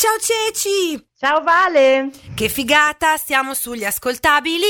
Ciao Ceci! Ciao Vale! Che figata, siamo sugli ascoltabili!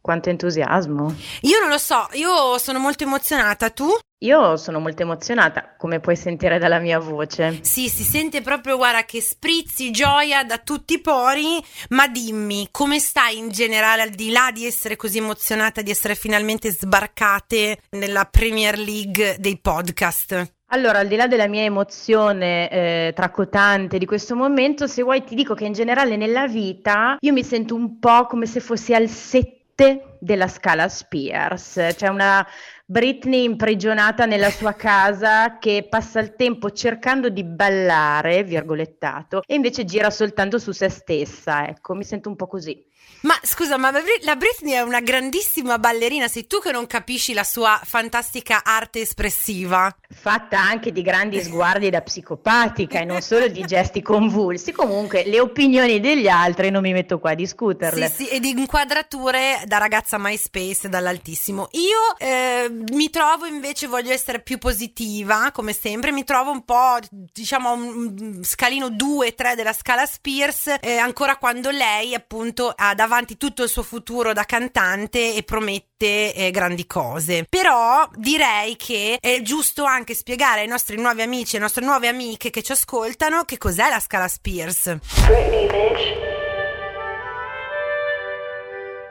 Quanto entusiasmo! Io non lo so, io sono molto emozionata, tu? Io sono molto emozionata, come puoi sentire dalla mia voce. Sì, si sente proprio, guarda, che sprizzi gioia da tutti i pori, ma dimmi, come stai in generale al di là di essere così emozionata di essere finalmente sbarcate nella Premier League dei podcast? Allora, al di là della mia emozione eh, tracotante di questo momento, se vuoi ti dico che in generale nella vita io mi sento un po' come se fossi al 7 della scala Spears, cioè una Britney imprigionata nella sua casa che passa il tempo cercando di ballare, virgolettato, e invece gira soltanto su se stessa, ecco, mi sento un po' così. Ma scusa, ma la Britney è una grandissima ballerina, sei tu che non capisci la sua fantastica arte espressiva. Fatta anche di grandi sguardi da psicopatica e non solo di gesti convulsi. Comunque, le opinioni degli altri non mi metto qua a discuterle. Sì, sì, e di inquadrature da ragazza MySpace dall'altissimo. Io eh, mi trovo invece, voglio essere più positiva, come sempre, mi trovo un po', diciamo, un scalino 2-3 della scala Spears, eh, ancora quando lei appunto ha davanti avanti tutto il suo futuro da cantante e promette eh, grandi cose. Però direi che è giusto anche spiegare ai nostri nuovi amici e nostre nuove amiche che ci ascoltano che cos'è la scala Spears.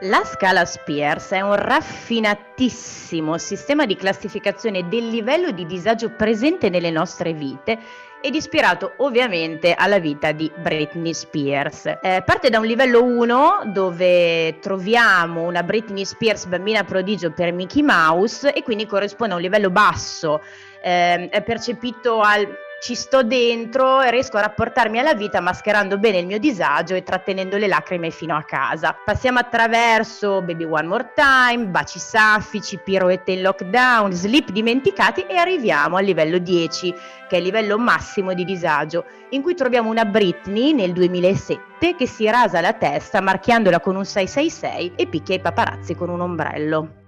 La scala Spears è un raffinatissimo sistema di classificazione del livello di disagio presente nelle nostre vite ed ispirato ovviamente alla vita di Britney Spears. Eh, parte da un livello 1 dove troviamo una Britney Spears bambina prodigio per Mickey Mouse e quindi corrisponde a un livello basso, eh, è percepito al ci sto dentro e riesco a rapportarmi alla vita mascherando bene il mio disagio e trattenendo le lacrime fino a casa. Passiamo attraverso Baby One More Time, baci saffici, piroette in lockdown, slip dimenticati e arriviamo al livello 10, che è il livello massimo di disagio, in cui troviamo una Britney nel 2007 che si rasa la testa marchiandola con un 666 e picchia i paparazzi con un ombrello.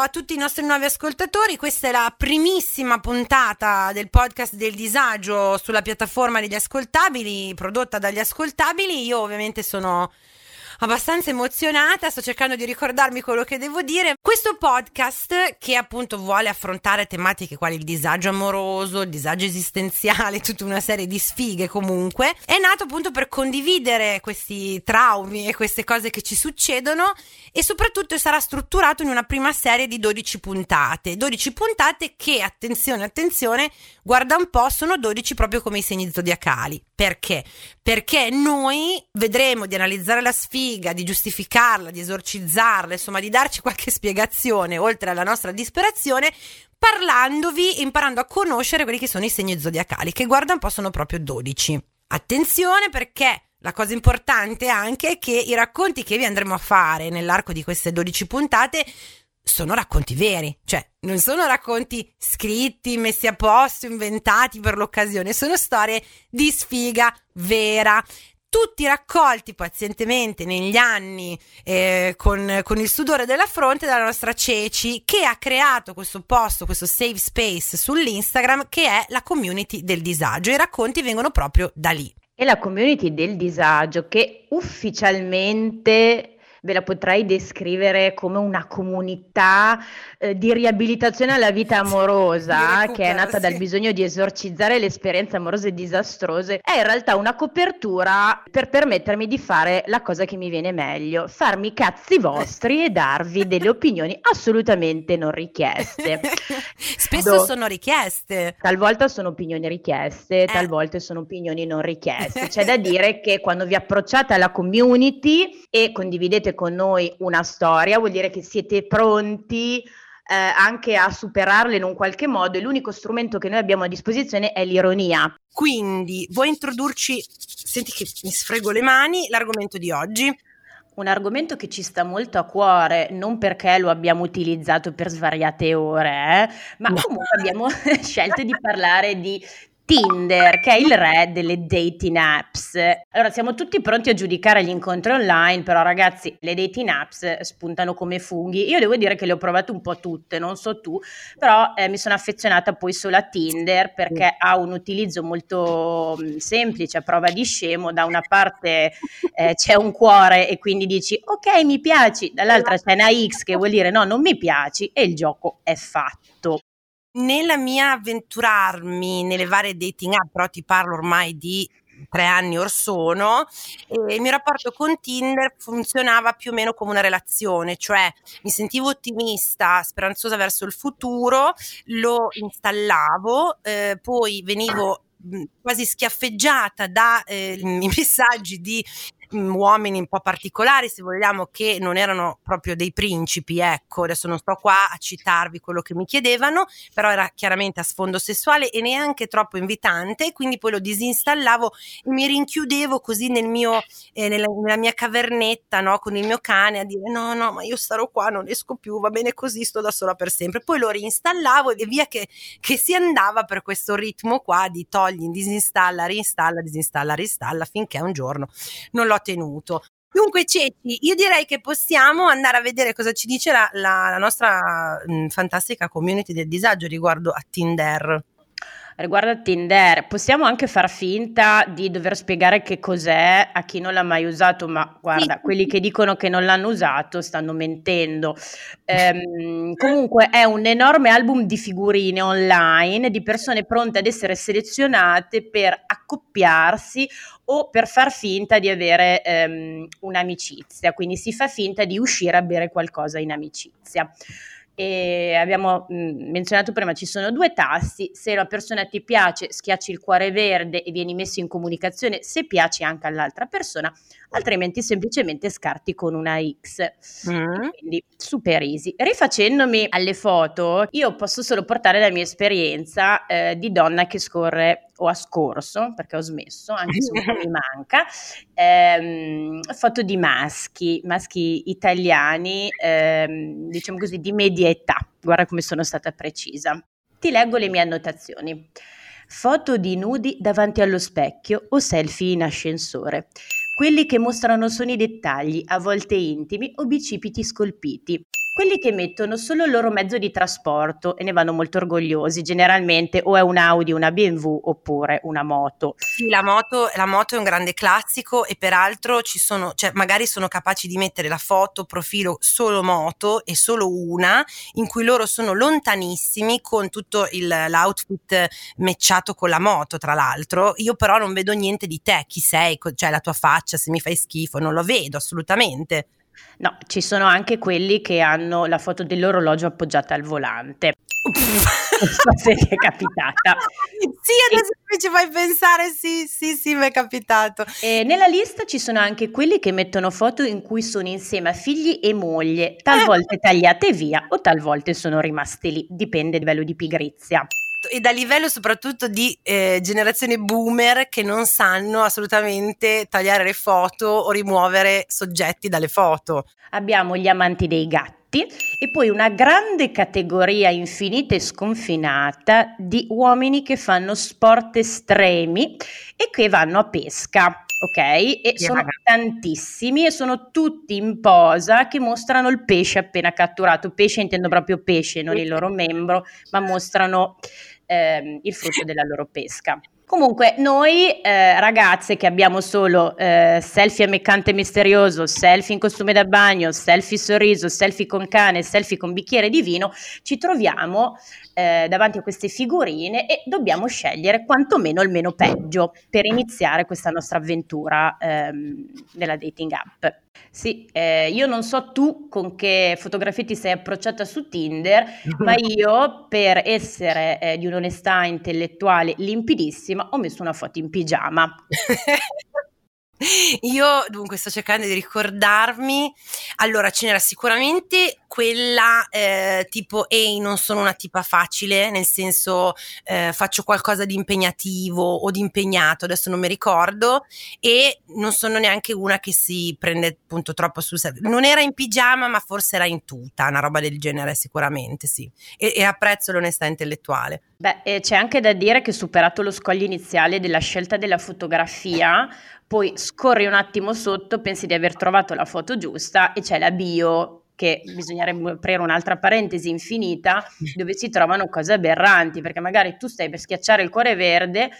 A tutti i nostri nuovi ascoltatori. Questa è la primissima puntata del podcast del disagio sulla piattaforma degli ascoltabili, prodotta dagli ascoltabili. Io ovviamente sono abbastanza emozionata, sto cercando di ricordarmi quello che devo dire. Questo podcast che appunto vuole affrontare tematiche quali il disagio amoroso, il disagio esistenziale, tutta una serie di sfighe comunque, è nato appunto per condividere questi traumi e queste cose che ci succedono e soprattutto sarà strutturato in una prima serie di 12 puntate. 12 puntate che, attenzione, attenzione, guarda un po', sono 12 proprio come i segni zodiacali. Perché? Perché noi vedremo di analizzare la sfiga, di giustificarla, di esorcizzarla, insomma di darci qualche spiegazione oltre alla nostra disperazione, parlandovi, imparando a conoscere quelli che sono i segni zodiacali, che guarda un po' sono proprio 12. Attenzione perché la cosa importante anche è che i racconti che vi andremo a fare nell'arco di queste 12 puntate sono racconti veri, cioè non sono racconti scritti, messi a posto, inventati per l'occasione, sono storie di sfiga vera. Tutti raccolti pazientemente negli anni eh, con, con, il sudore della fronte dalla nostra Ceci che ha creato questo posto, questo safe space sull'Instagram che è la community del disagio. I racconti vengono proprio da lì. E la community del disagio che ufficialmente ve la potrei descrivere come una comunità eh, di riabilitazione alla vita amorosa che è nata dal bisogno di esorcizzare le esperienze amorose disastrose, è in realtà una copertura per permettermi di fare la cosa che mi viene meglio, farmi i cazzi vostri e darvi delle opinioni assolutamente non richieste. Spesso Do- sono richieste. Talvolta sono opinioni richieste, eh. talvolta sono opinioni non richieste. C'è da dire che quando vi approcciate alla community e condividete condividete con noi una storia, vuol dire che siete pronti eh, anche a superarle in un qualche modo e l'unico strumento che noi abbiamo a disposizione è l'ironia. Quindi vuoi introdurci, senti che mi sfrego le mani, l'argomento di oggi? un argomento che ci sta molto a cuore, non perché lo abbiamo utilizzato per svariate ore, eh, ma comunque abbiamo scelto di parlare di Tinder, che è il re delle dating apps. Allora, siamo tutti pronti a giudicare gli incontri online, però ragazzi, le dating apps spuntano come funghi. Io devo dire che le ho provate un po' tutte, non so tu, però eh, mi sono affezionata poi solo a Tinder perché ha un utilizzo molto mm, semplice, a prova di scemo. Da una parte eh, c'è un cuore e quindi dici ok, mi piaci, dall'altra c'è una X che vuol dire no, non mi piaci e il gioco è fatto. Nella mia avventurarmi nelle varie dating app, però ti parlo ormai di tre anni or sono, e il mio rapporto con Tinder funzionava più o meno come una relazione, cioè mi sentivo ottimista, speranzosa verso il futuro, lo installavo, eh, poi venivo quasi schiaffeggiata dai eh, messaggi di uomini un po' particolari, se vogliamo, che non erano proprio dei principi, ecco, adesso non sto qua a citarvi quello che mi chiedevano, però era chiaramente a sfondo sessuale e neanche troppo invitante, quindi poi lo disinstallavo e mi rinchiudevo così nel mio, eh, nella, nella, mia cavernetta, no, con il mio cane a dire no, no, ma io starò qua, non esco più, va bene così, sto da sola per sempre. Poi lo reinstallavo e via che, che si andava per questo ritmo qua di togli, disinstalla, reinstalla, disinstalla, reinstalla, finché un giorno non l'ho tenuto. Dunque, Ceci, io direi che possiamo andare a vedere cosa ci dice la, la, la nostra mh, fantastica community del disagio riguardo a Tinder. Riguardo a Tinder, possiamo anche far finta di dover spiegare che cos'è a chi non l'ha mai usato, ma guarda, sì. quelli che dicono che non l'hanno usato stanno mentendo. Ehm, comunque è un enorme album di figurine online di persone pronte ad essere selezionate per accoppiarsi o per far finta di avere ehm, un'amicizia, quindi si fa finta di uscire a bere qualcosa in amicizia e abbiamo mh, menzionato prima ci sono due tasti, se una persona ti piace schiacci il cuore verde e vieni messo in comunicazione. Se piaci anche all'altra persona, altrimenti semplicemente scarti con una X. Mm. Quindi super easy. Rifacendomi alle foto, io posso solo portare la mia esperienza eh, di donna che scorre o ha scorso, perché ho smesso, anche se mi manca, ehm, foto di maschi, maschi italiani, ehm, diciamo così, di media età. Guarda come sono stata precisa. Ti leggo le mie annotazioni. Foto di nudi davanti allo specchio o selfie in ascensore. Quelli che mostrano solo i dettagli, a volte intimi o bicipiti scolpiti quelli che mettono solo il loro mezzo di trasporto e ne vanno molto orgogliosi, generalmente o è un Audi, una BMW oppure una moto. Sì, la moto, la moto è un grande classico e peraltro ci sono, cioè magari sono capaci di mettere la foto profilo solo moto e solo una, in cui loro sono lontanissimi con tutto il, l'outfit matchato con la moto, tra l'altro. Io però non vedo niente di te, chi sei, cioè la tua faccia, se mi fai schifo, non lo vedo assolutamente. No, ci sono anche quelli che hanno la foto dell'orologio appoggiata al volante. se ti è capitata. Sì, adesso e... mi ci fai pensare, sì, sì, sì, mi è capitato. E nella lista ci sono anche quelli che mettono foto in cui sono insieme a figli e moglie, talvolta eh. tagliate via o talvolta sono rimaste lì, dipende dal livello di pigrizia e da livello soprattutto di eh, generazione boomer che non sanno assolutamente tagliare le foto o rimuovere soggetti dalle foto. Abbiamo gli amanti dei gatti e poi una grande categoria infinita e sconfinata di uomini che fanno sport estremi e che vanno a pesca. Ok, e yeah. sono tantissimi e sono tutti in posa che mostrano il pesce appena catturato. Pesce intendo proprio pesce, non il loro membro, ma mostrano ehm, il frutto della loro pesca. Comunque, noi eh, ragazze che abbiamo solo eh, selfie ammeccante misterioso, selfie in costume da bagno, selfie sorriso, selfie con cane, selfie con bicchiere di vino, ci troviamo eh, davanti a queste figurine e dobbiamo scegliere quantomeno il meno peggio per iniziare questa nostra avventura ehm, nella dating app. Sì, eh, io non so tu con che fotografie ti sei approcciata su Tinder, ma io per essere eh, di un'onestà intellettuale limpidissima ho messo una foto in pigiama. Io dunque sto cercando di ricordarmi, allora ce n'era sicuramente quella eh, tipo ehi non sono una tipa facile, nel senso eh, faccio qualcosa di impegnativo o di impegnato, adesso non mi ricordo, e non sono neanche una che si prende appunto troppo sul serio. Non era in pigiama, ma forse era in tuta, una roba del genere sicuramente, sì. E, e apprezzo l'onestà intellettuale. Beh, eh, c'è anche da dire che superato lo scoglio iniziale della scelta della fotografia, poi scorri un attimo sotto, pensi di aver trovato la foto giusta e c'è la bio che bisognerebbe aprire un'altra parentesi infinita dove si trovano cose aberranti, perché magari tu stai per schiacciare il cuore verde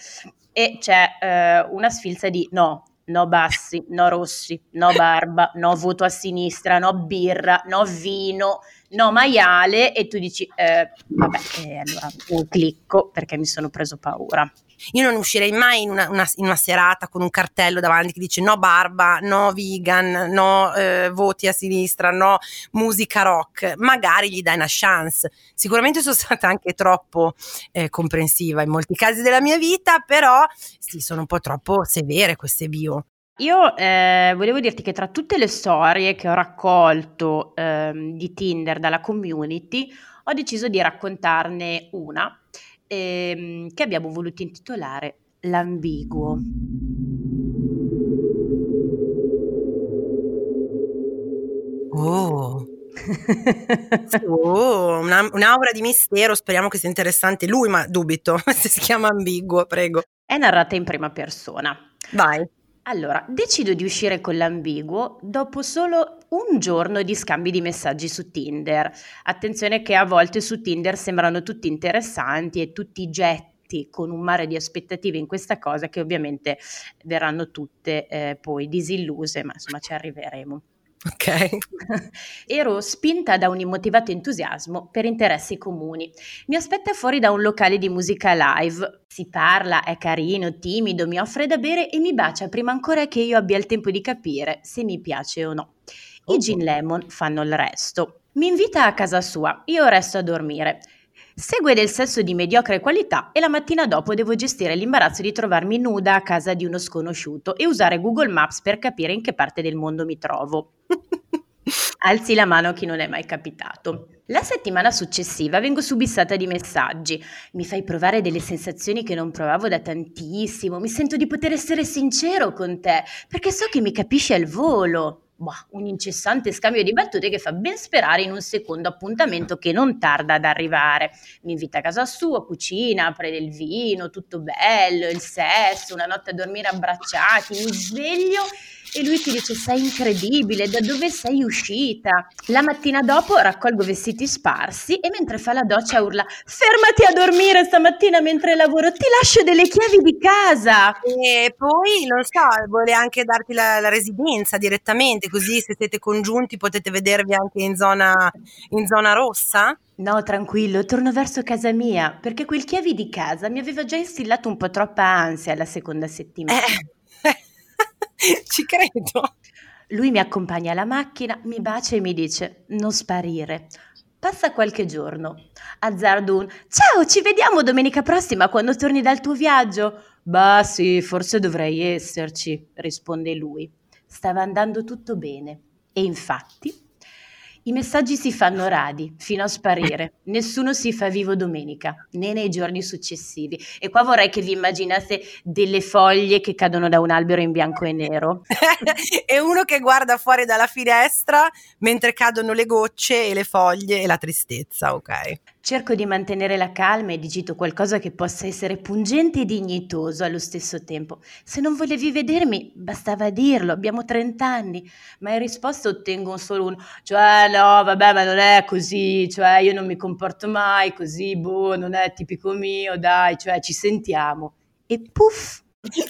e c'è eh, una sfilza di no, no bassi, no rossi, no barba, no voto a sinistra, no birra, no vino, no maiale e tu dici eh, vabbè, eh, allora un clicco perché mi sono preso paura. Io non uscirei mai in una, una, in una, serata con un cartello davanti che dice no barba, no vegan, no eh, voti a sinistra, no musica rock. Magari gli dai una chance. Sicuramente sono stata anche troppo eh, comprensiva in molti casi della mia vita, però sì, sono un po' troppo severe queste bio. Io eh, volevo dirti che tra tutte le storie che ho raccolto eh, di Tinder dalla community, ho deciso di raccontarne una ehm, che abbiamo voluto intitolare L'ambiguo. Oh. oh, una, un'aura di mistero, speriamo che sia interessante lui, ma dubito se si chiama ambiguo, prego. È narrata in prima persona. Vai. Allora, decido di uscire con l'ambiguo dopo solo un giorno di scambi di messaggi su Tinder. Attenzione che a volte su Tinder sembrano tutti interessanti e tutti getti con un mare di aspettative in questa cosa che ovviamente verranno tutte eh, poi disilluse, ma insomma ci arriveremo. Ok. Ero spinta da un immotivato entusiasmo per interessi comuni. Mi aspetta fuori da un locale di musica live. Si parla, è carino, timido, mi offre da bere e mi bacia prima ancora che io abbia il tempo di capire se mi piace o no. I oh. gin lemon fanno il resto. Mi invita a casa sua, io resto a dormire. Segue del sesso di mediocre qualità e la mattina dopo devo gestire l'imbarazzo di trovarmi nuda a casa di uno sconosciuto e usare Google Maps per capire in che parte del mondo mi trovo. Alzi la mano a chi non è mai capitato. La settimana successiva vengo subissata di messaggi. Mi fai provare delle sensazioni che non provavo da tantissimo. Mi sento di poter essere sincero con te, perché so che mi capisci al volo bah, un incessante scambio di battute che fa ben sperare in un secondo appuntamento che non tarda ad arrivare. Mi invita a casa sua, cucina, apre del vino, tutto bello, il sesso, una notte a dormire abbracciati, mi sveglio e lui ti dice sei incredibile, da dove sei uscita? La mattina dopo raccolgo vestiti sparsi e mentre fa la doccia urla fermati a dormire stamattina mentre lavoro, ti lascio delle chiavi di casa. E poi, non so, vuole anche darti la, la residenza direttamente, così se siete congiunti potete vedervi anche in zona, in zona rossa? No, tranquillo, torno verso casa mia, perché quel chiavi di casa mi aveva già instillato un po' troppa ansia la seconda settimana. Eh. Ci credo. Lui mi accompagna alla macchina, mi bacia e mi dice: Non sparire. Passa qualche giorno. Azzardo un Ciao, ci vediamo domenica prossima quando torni dal tuo viaggio. Bah, sì, forse dovrei esserci, risponde lui. Stava andando tutto bene. E infatti i messaggi si fanno radi, fino a sparire. Nessuno si fa vivo domenica, né nei giorni successivi. E qua vorrei che vi immaginaste delle foglie che cadono da un albero in bianco e nero. e uno che guarda fuori dalla finestra mentre cadono le gocce e le foglie e la tristezza, ok? Cerco di mantenere la calma e digito qualcosa che possa essere pungente e dignitoso allo stesso tempo. Se non volevi vedermi, bastava dirlo, abbiamo 30 anni, ma in risposta ottengo solo un cioè no, vabbè, ma non è così, cioè io non mi comporto mai così, boh, non è tipico mio, dai, cioè ci sentiamo. E puff,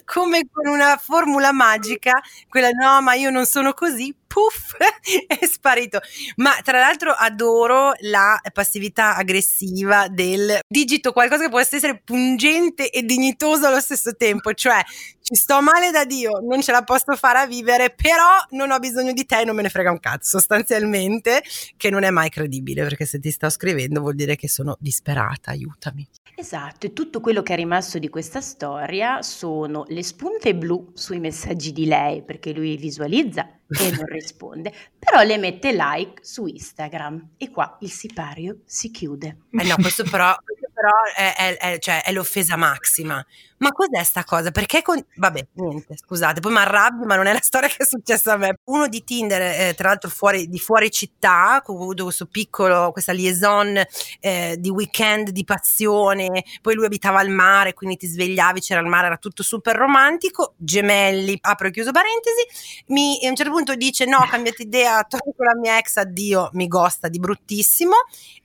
come con una formula magica, quella no, ma io non sono così, puff, è sparito. Ma tra l'altro adoro la passività aggressiva del digito qualcosa che può essere pungente e dignitoso allo stesso tempo, cioè ci sto male da Dio, non ce la posso fare a vivere, però non ho bisogno di te, non me ne frega un cazzo, sostanzialmente, che non è mai credibile, perché se ti sto scrivendo vuol dire che sono disperata, aiutami. Esatto, e tutto quello che è rimasto di questa storia sono le spunte blu sui messaggi di lei, perché lui visualizza e non risponde, però le mette like su Instagram e qua il sipario si chiude. Eh no, questo però, questo però è, è, è, cioè è, l'offesa massima. Ma cos'è sta cosa? Perché con... Vabbè, niente, scusate, poi mi arrabbio, ma non è la storia che è successa a me. Uno di Tinder, eh, tra l'altro fuori, di fuori città, ho avuto questo piccolo, questa liaison eh, di weekend di passione, poi lui abitava al mare, quindi ti svegliavi, c'era il mare, era tutto super romantico, gemelli, apro e chiuso parentesi, mi, a un certo punto dice no, ho cambiato idea, torno con la mia ex, addio, mi gosta di bruttissimo,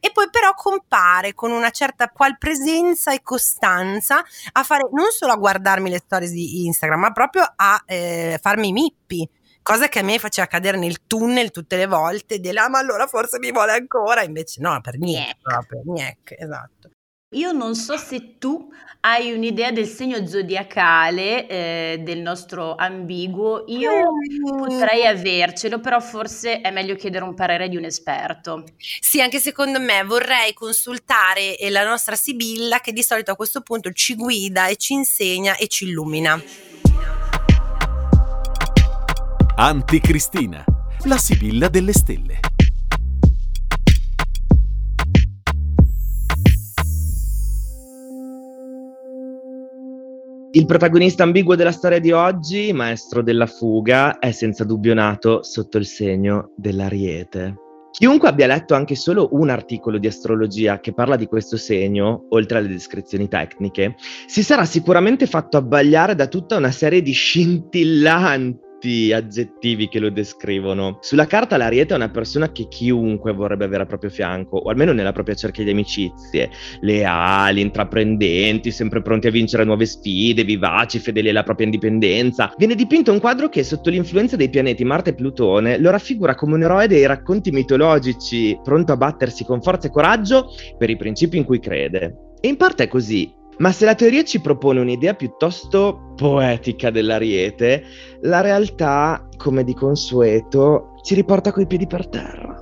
e poi però compare con una certa qual presenza e costanza a fare non solo a guardarmi le storie di Instagram, ma proprio a eh, farmi i mippi cosa che a me faceva cadere nel tunnel tutte le volte, di là, ma allora forse mi vuole ancora, invece no, per niente, proprio, niente, esatto. Io non so se tu hai un'idea del segno zodiacale eh, del nostro ambiguo, io potrei avercelo, però forse è meglio chiedere un parere di un esperto. Sì, anche secondo me vorrei consultare eh, la nostra Sibilla che di solito a questo punto ci guida e ci insegna e ci illumina. Anticristina, la Sibilla delle stelle. Il protagonista ambiguo della storia di oggi, maestro della fuga, è senza dubbio nato sotto il segno dell'ariete. Chiunque abbia letto anche solo un articolo di astrologia che parla di questo segno, oltre alle descrizioni tecniche, si sarà sicuramente fatto abbagliare da tutta una serie di scintillanti tutti aggettivi che lo descrivono. Sulla carta l'Ariete è una persona che chiunque vorrebbe avere a proprio fianco, o almeno nella propria cerchia di amicizie. Leali, intraprendenti, sempre pronti a vincere nuove sfide, vivaci, fedeli alla propria indipendenza. Viene dipinto un quadro che, sotto l'influenza dei pianeti Marte e Plutone, lo raffigura come un eroe dei racconti mitologici, pronto a battersi con forza e coraggio per i principi in cui crede. E in parte è così, ma se la teoria ci propone un'idea piuttosto poetica dell'ariete, la realtà, come di consueto, ci riporta coi piedi per terra.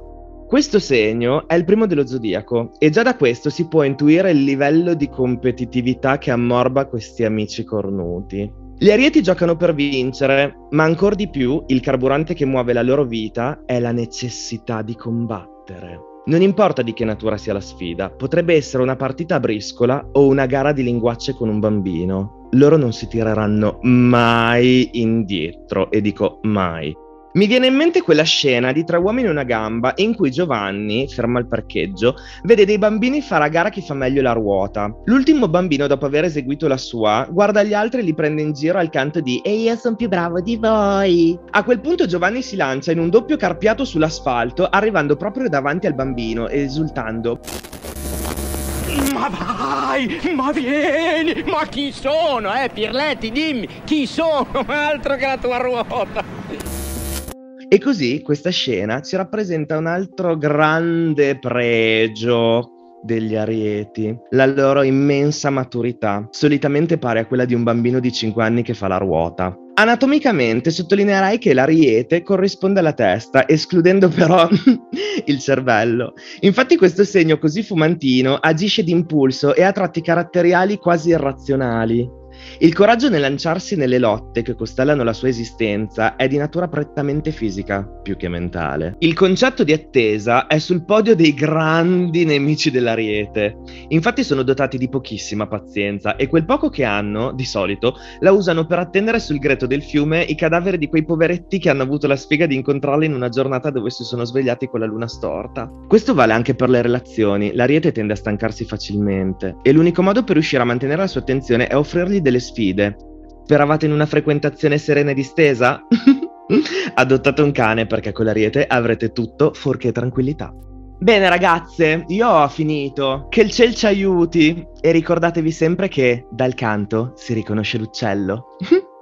Questo segno è il primo dello zodiaco e già da questo si può intuire il livello di competitività che ammorba questi amici cornuti. Gli arieti giocano per vincere, ma ancora di più il carburante che muove la loro vita è la necessità di combattere. Non importa di che natura sia la sfida, potrebbe essere una partita a briscola o una gara di linguacce con un bambino. Loro non si tireranno mai indietro, e dico mai. Mi viene in mente quella scena di Tre uomini e una gamba in cui Giovanni, fermo al parcheggio, vede dei bambini fare a gara chi fa meglio la ruota. L'ultimo bambino, dopo aver eseguito la sua, guarda gli altri e li prende in giro al canto di E io sono più bravo di voi. A quel punto Giovanni si lancia in un doppio carpiato sull'asfalto, arrivando proprio davanti al bambino, esultando. Ma vai, ma vieni, ma chi sono, eh, Pirletti, dimmi, chi sono, altro che la tua ruota. E così questa scena ci rappresenta un altro grande pregio degli arieti, la loro immensa maturità, solitamente pari a quella di un bambino di 5 anni che fa la ruota. Anatomicamente sottolineerai che l'ariete corrisponde alla testa, escludendo però il cervello. Infatti questo segno così fumantino agisce d'impulso e ha tratti caratteriali quasi irrazionali. Il coraggio nel lanciarsi nelle lotte che costellano la sua esistenza è di natura prettamente fisica, più che mentale. Il concetto di attesa è sul podio dei grandi nemici dell'ariete. Infatti sono dotati di pochissima pazienza e quel poco che hanno, di solito, la usano per attendere sul greto del fiume i cadaveri di quei poveretti che hanno avuto la sfiga di incontrarli in una giornata dove si sono svegliati con la luna storta. Questo vale anche per le relazioni. L'ariete tende a stancarsi facilmente e l'unico modo per riuscire a mantenere la sua attenzione è offrirgli delle sfide. Speravate in una frequentazione serena e distesa? Adottate un cane perché con l'ariete avrete tutto fuorché tranquillità. Bene ragazze, io ho finito. Che il ciel ci aiuti e ricordatevi sempre che dal canto si riconosce l'uccello.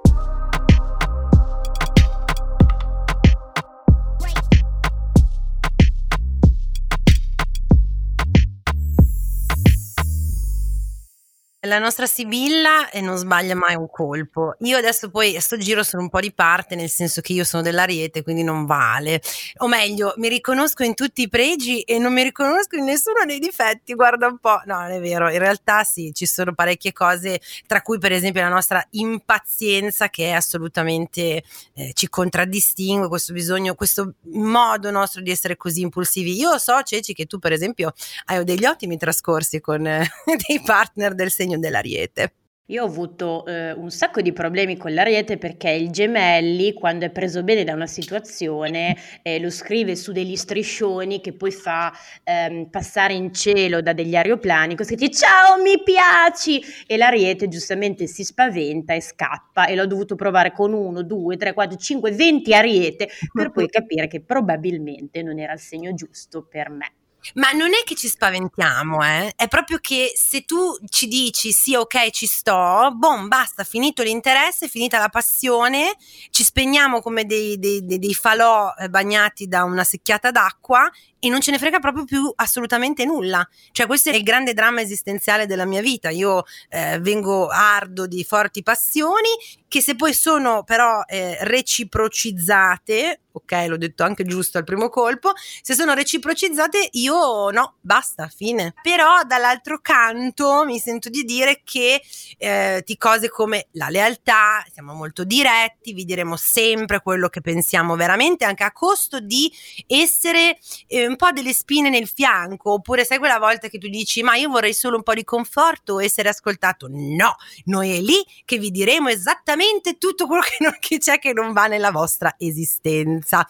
La nostra Sibilla e non sbaglia mai un colpo. Io adesso poi a sto giro sono un po' di parte, nel senso che io sono dell'Ariete, quindi non vale. O meglio, mi riconosco in tutti i pregi e non mi riconosco in nessuno dei difetti, guarda un po'. No, non è vero, in realtà sì, ci sono parecchie cose, tra cui per esempio la nostra impazienza che è assolutamente eh, ci contraddistingue, questo bisogno, questo modo nostro di essere così impulsivi. Io so, Ceci, che tu per esempio hai degli ottimi trascorsi con eh, dei partner del segno segno dell'ariete. Io ho avuto eh, un sacco di problemi con l'ariete perché il gemelli, quando è preso bene da una situazione, eh, lo scrive su degli striscioni che poi fa ehm, passare in cielo da degli aeroplani, così dice ciao mi piaci e l'ariete giustamente si spaventa e scappa e l'ho dovuto provare con uno, due, tre, quattro, cinque, venti ariete per poi capire che probabilmente non era il segno giusto per me. Ma non è che ci spaventiamo, eh? è proprio che se tu ci dici sì, ok, ci sto, boh, basta, finito l'interesse, finita la passione, ci spegniamo come dei, dei, dei, falò eh, bagnati da una secchiata d'acqua e non ce ne frega proprio più assolutamente nulla. Cioè, questo è il grande dramma esistenziale della mia vita. Io eh, vengo ardo di forti passioni che se poi sono però eh, reciprocizzate, ok, l'ho detto anche giusto al primo colpo, se sono reciprocizzate io no, basta, fine. Però dall'altro canto mi sento di dire che eh, di cose come la lealtà, siamo molto diretti, vi diremo sempre quello che pensiamo veramente, anche a costo di essere eh, un po' delle spine nel fianco, oppure sai quella volta che tu dici ma io vorrei solo un po' di conforto o essere ascoltato? No, noi è lì che vi diremo esattamente tutto quello che, non, che c'è che non va nella vostra esistenza.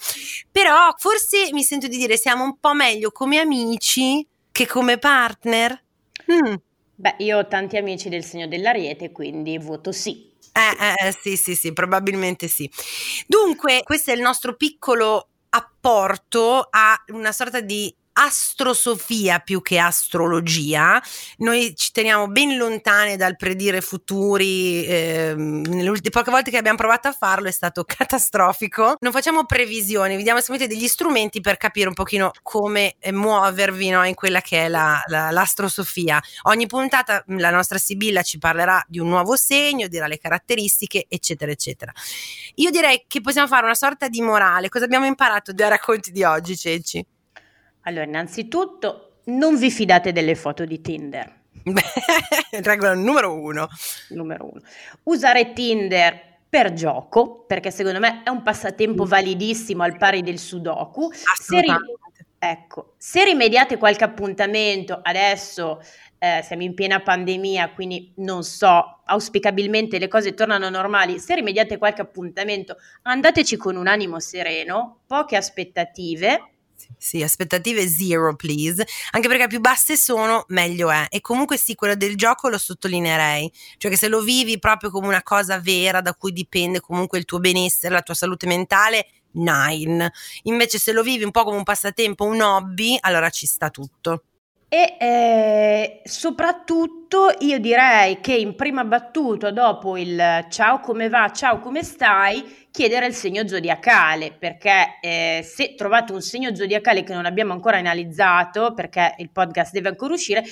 Però forse mi sento di dire siamo un po' meglio come amici che come partner. Hmm. Beh, io ho tanti amici del segno dell'ariete, quindi voto sì. Eh, eh, sì, sì, sì, probabilmente sì. Dunque, questo è il nostro piccolo apporto a una sorta di astrosofia più che astrologia. Noi ci teniamo ben lontane dal predire futuri. Eh, nelle poche volte che abbiamo provato a farlo è stato catastrofico. Non facciamo previsioni, vi diamo semplicemente degli strumenti per capire un pochino come eh, muovervi no, in quella che è la, la, l'astrosofia. Ogni puntata la nostra Sibilla ci parlerà di un nuovo segno, dirà le caratteristiche, eccetera, eccetera. Io direi che possiamo fare una sorta di morale. Cosa abbiamo imparato dai racconti di oggi, Ceci? Allora, innanzitutto non vi fidate delle foto di Tinder. Regola numero uno. Numero uno. Usare Tinder per gioco, perché secondo me è un passatempo validissimo al pari del Sudoku. Se, ri- ecco, se rimediate qualche appuntamento, adesso eh, siamo in piena pandemia, quindi non so, auspicabilmente le cose tornano normali, se rimediate qualche appuntamento, andateci con un animo sereno, poche aspettative sì, aspettative zero, please. Anche perché più basse sono, meglio è. E comunque sì, quello del gioco lo sottolineerei. Cioè che se lo vivi proprio come una cosa vera da cui dipende comunque il tuo benessere, la tua salute mentale, nine. Invece se lo vivi un po' come un passatempo, un hobby, allora ci sta tutto. E eh, soprattutto io direi che in prima battuta, dopo il ciao come va, ciao come stai, chiedere il segno zodiacale, perché eh, se trovate un segno zodiacale che non abbiamo ancora analizzato, perché il podcast deve ancora uscire,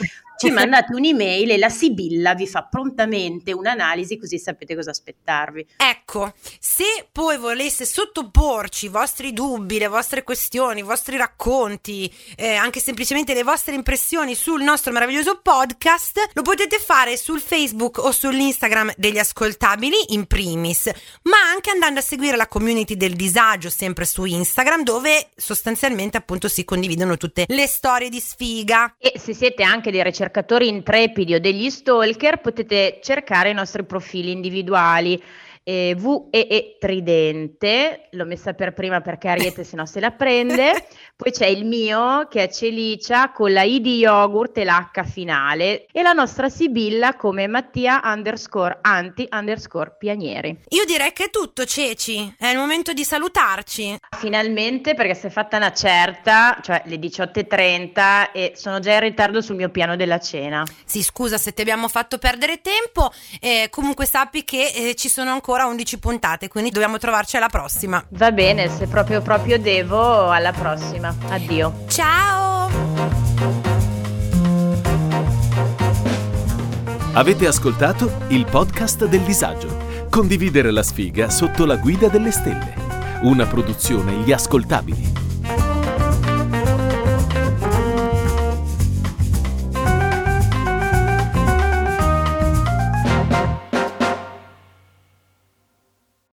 ci mandate un'email e la Sibilla vi fa prontamente un'analisi così sapete cosa aspettarvi. Ecco, se poi volesse sottoporci i vostri dubbi, le vostre questioni, i vostri racconti, eh, anche semplicemente le vostre impressioni sul nostro meraviglioso podcast, lo potete fare sul Facebook o sull'Instagram degli ascoltabili in primis, ma anche andando a seguire la community del disagio sempre su Instagram dove sostanzialmente appunto si condividono tutte le storie di sfiga. E se siete anche dei ricercatori intrepidi o degli stalker potete cercare i nostri profili individuali eh, VEE Tridente, l'ho messa per prima perché Ariete se no se la prende, poi c'è il mio che è Celicia con la I di yogurt e l'H finale e la nostra Sibilla come Mattia underscore anti underscore pianieri. Io direi che è tutto Ceci, è il momento di salutarci. Finalmente perché si è fatta una certa, cioè le 18.30 e sono già in ritardo sul mio piano della cena. Sì scusa se ti abbiamo fatto perdere tempo, eh, comunque sappi che eh, ci sono ancora ancora 11 puntate, quindi dobbiamo trovarci alla prossima. Va bene, se proprio proprio devo, alla prossima. Addio. Ciao! Avete ascoltato il podcast del disagio. Condividere la sfiga sotto la guida delle stelle. Una produzione Gli Ascoltabili.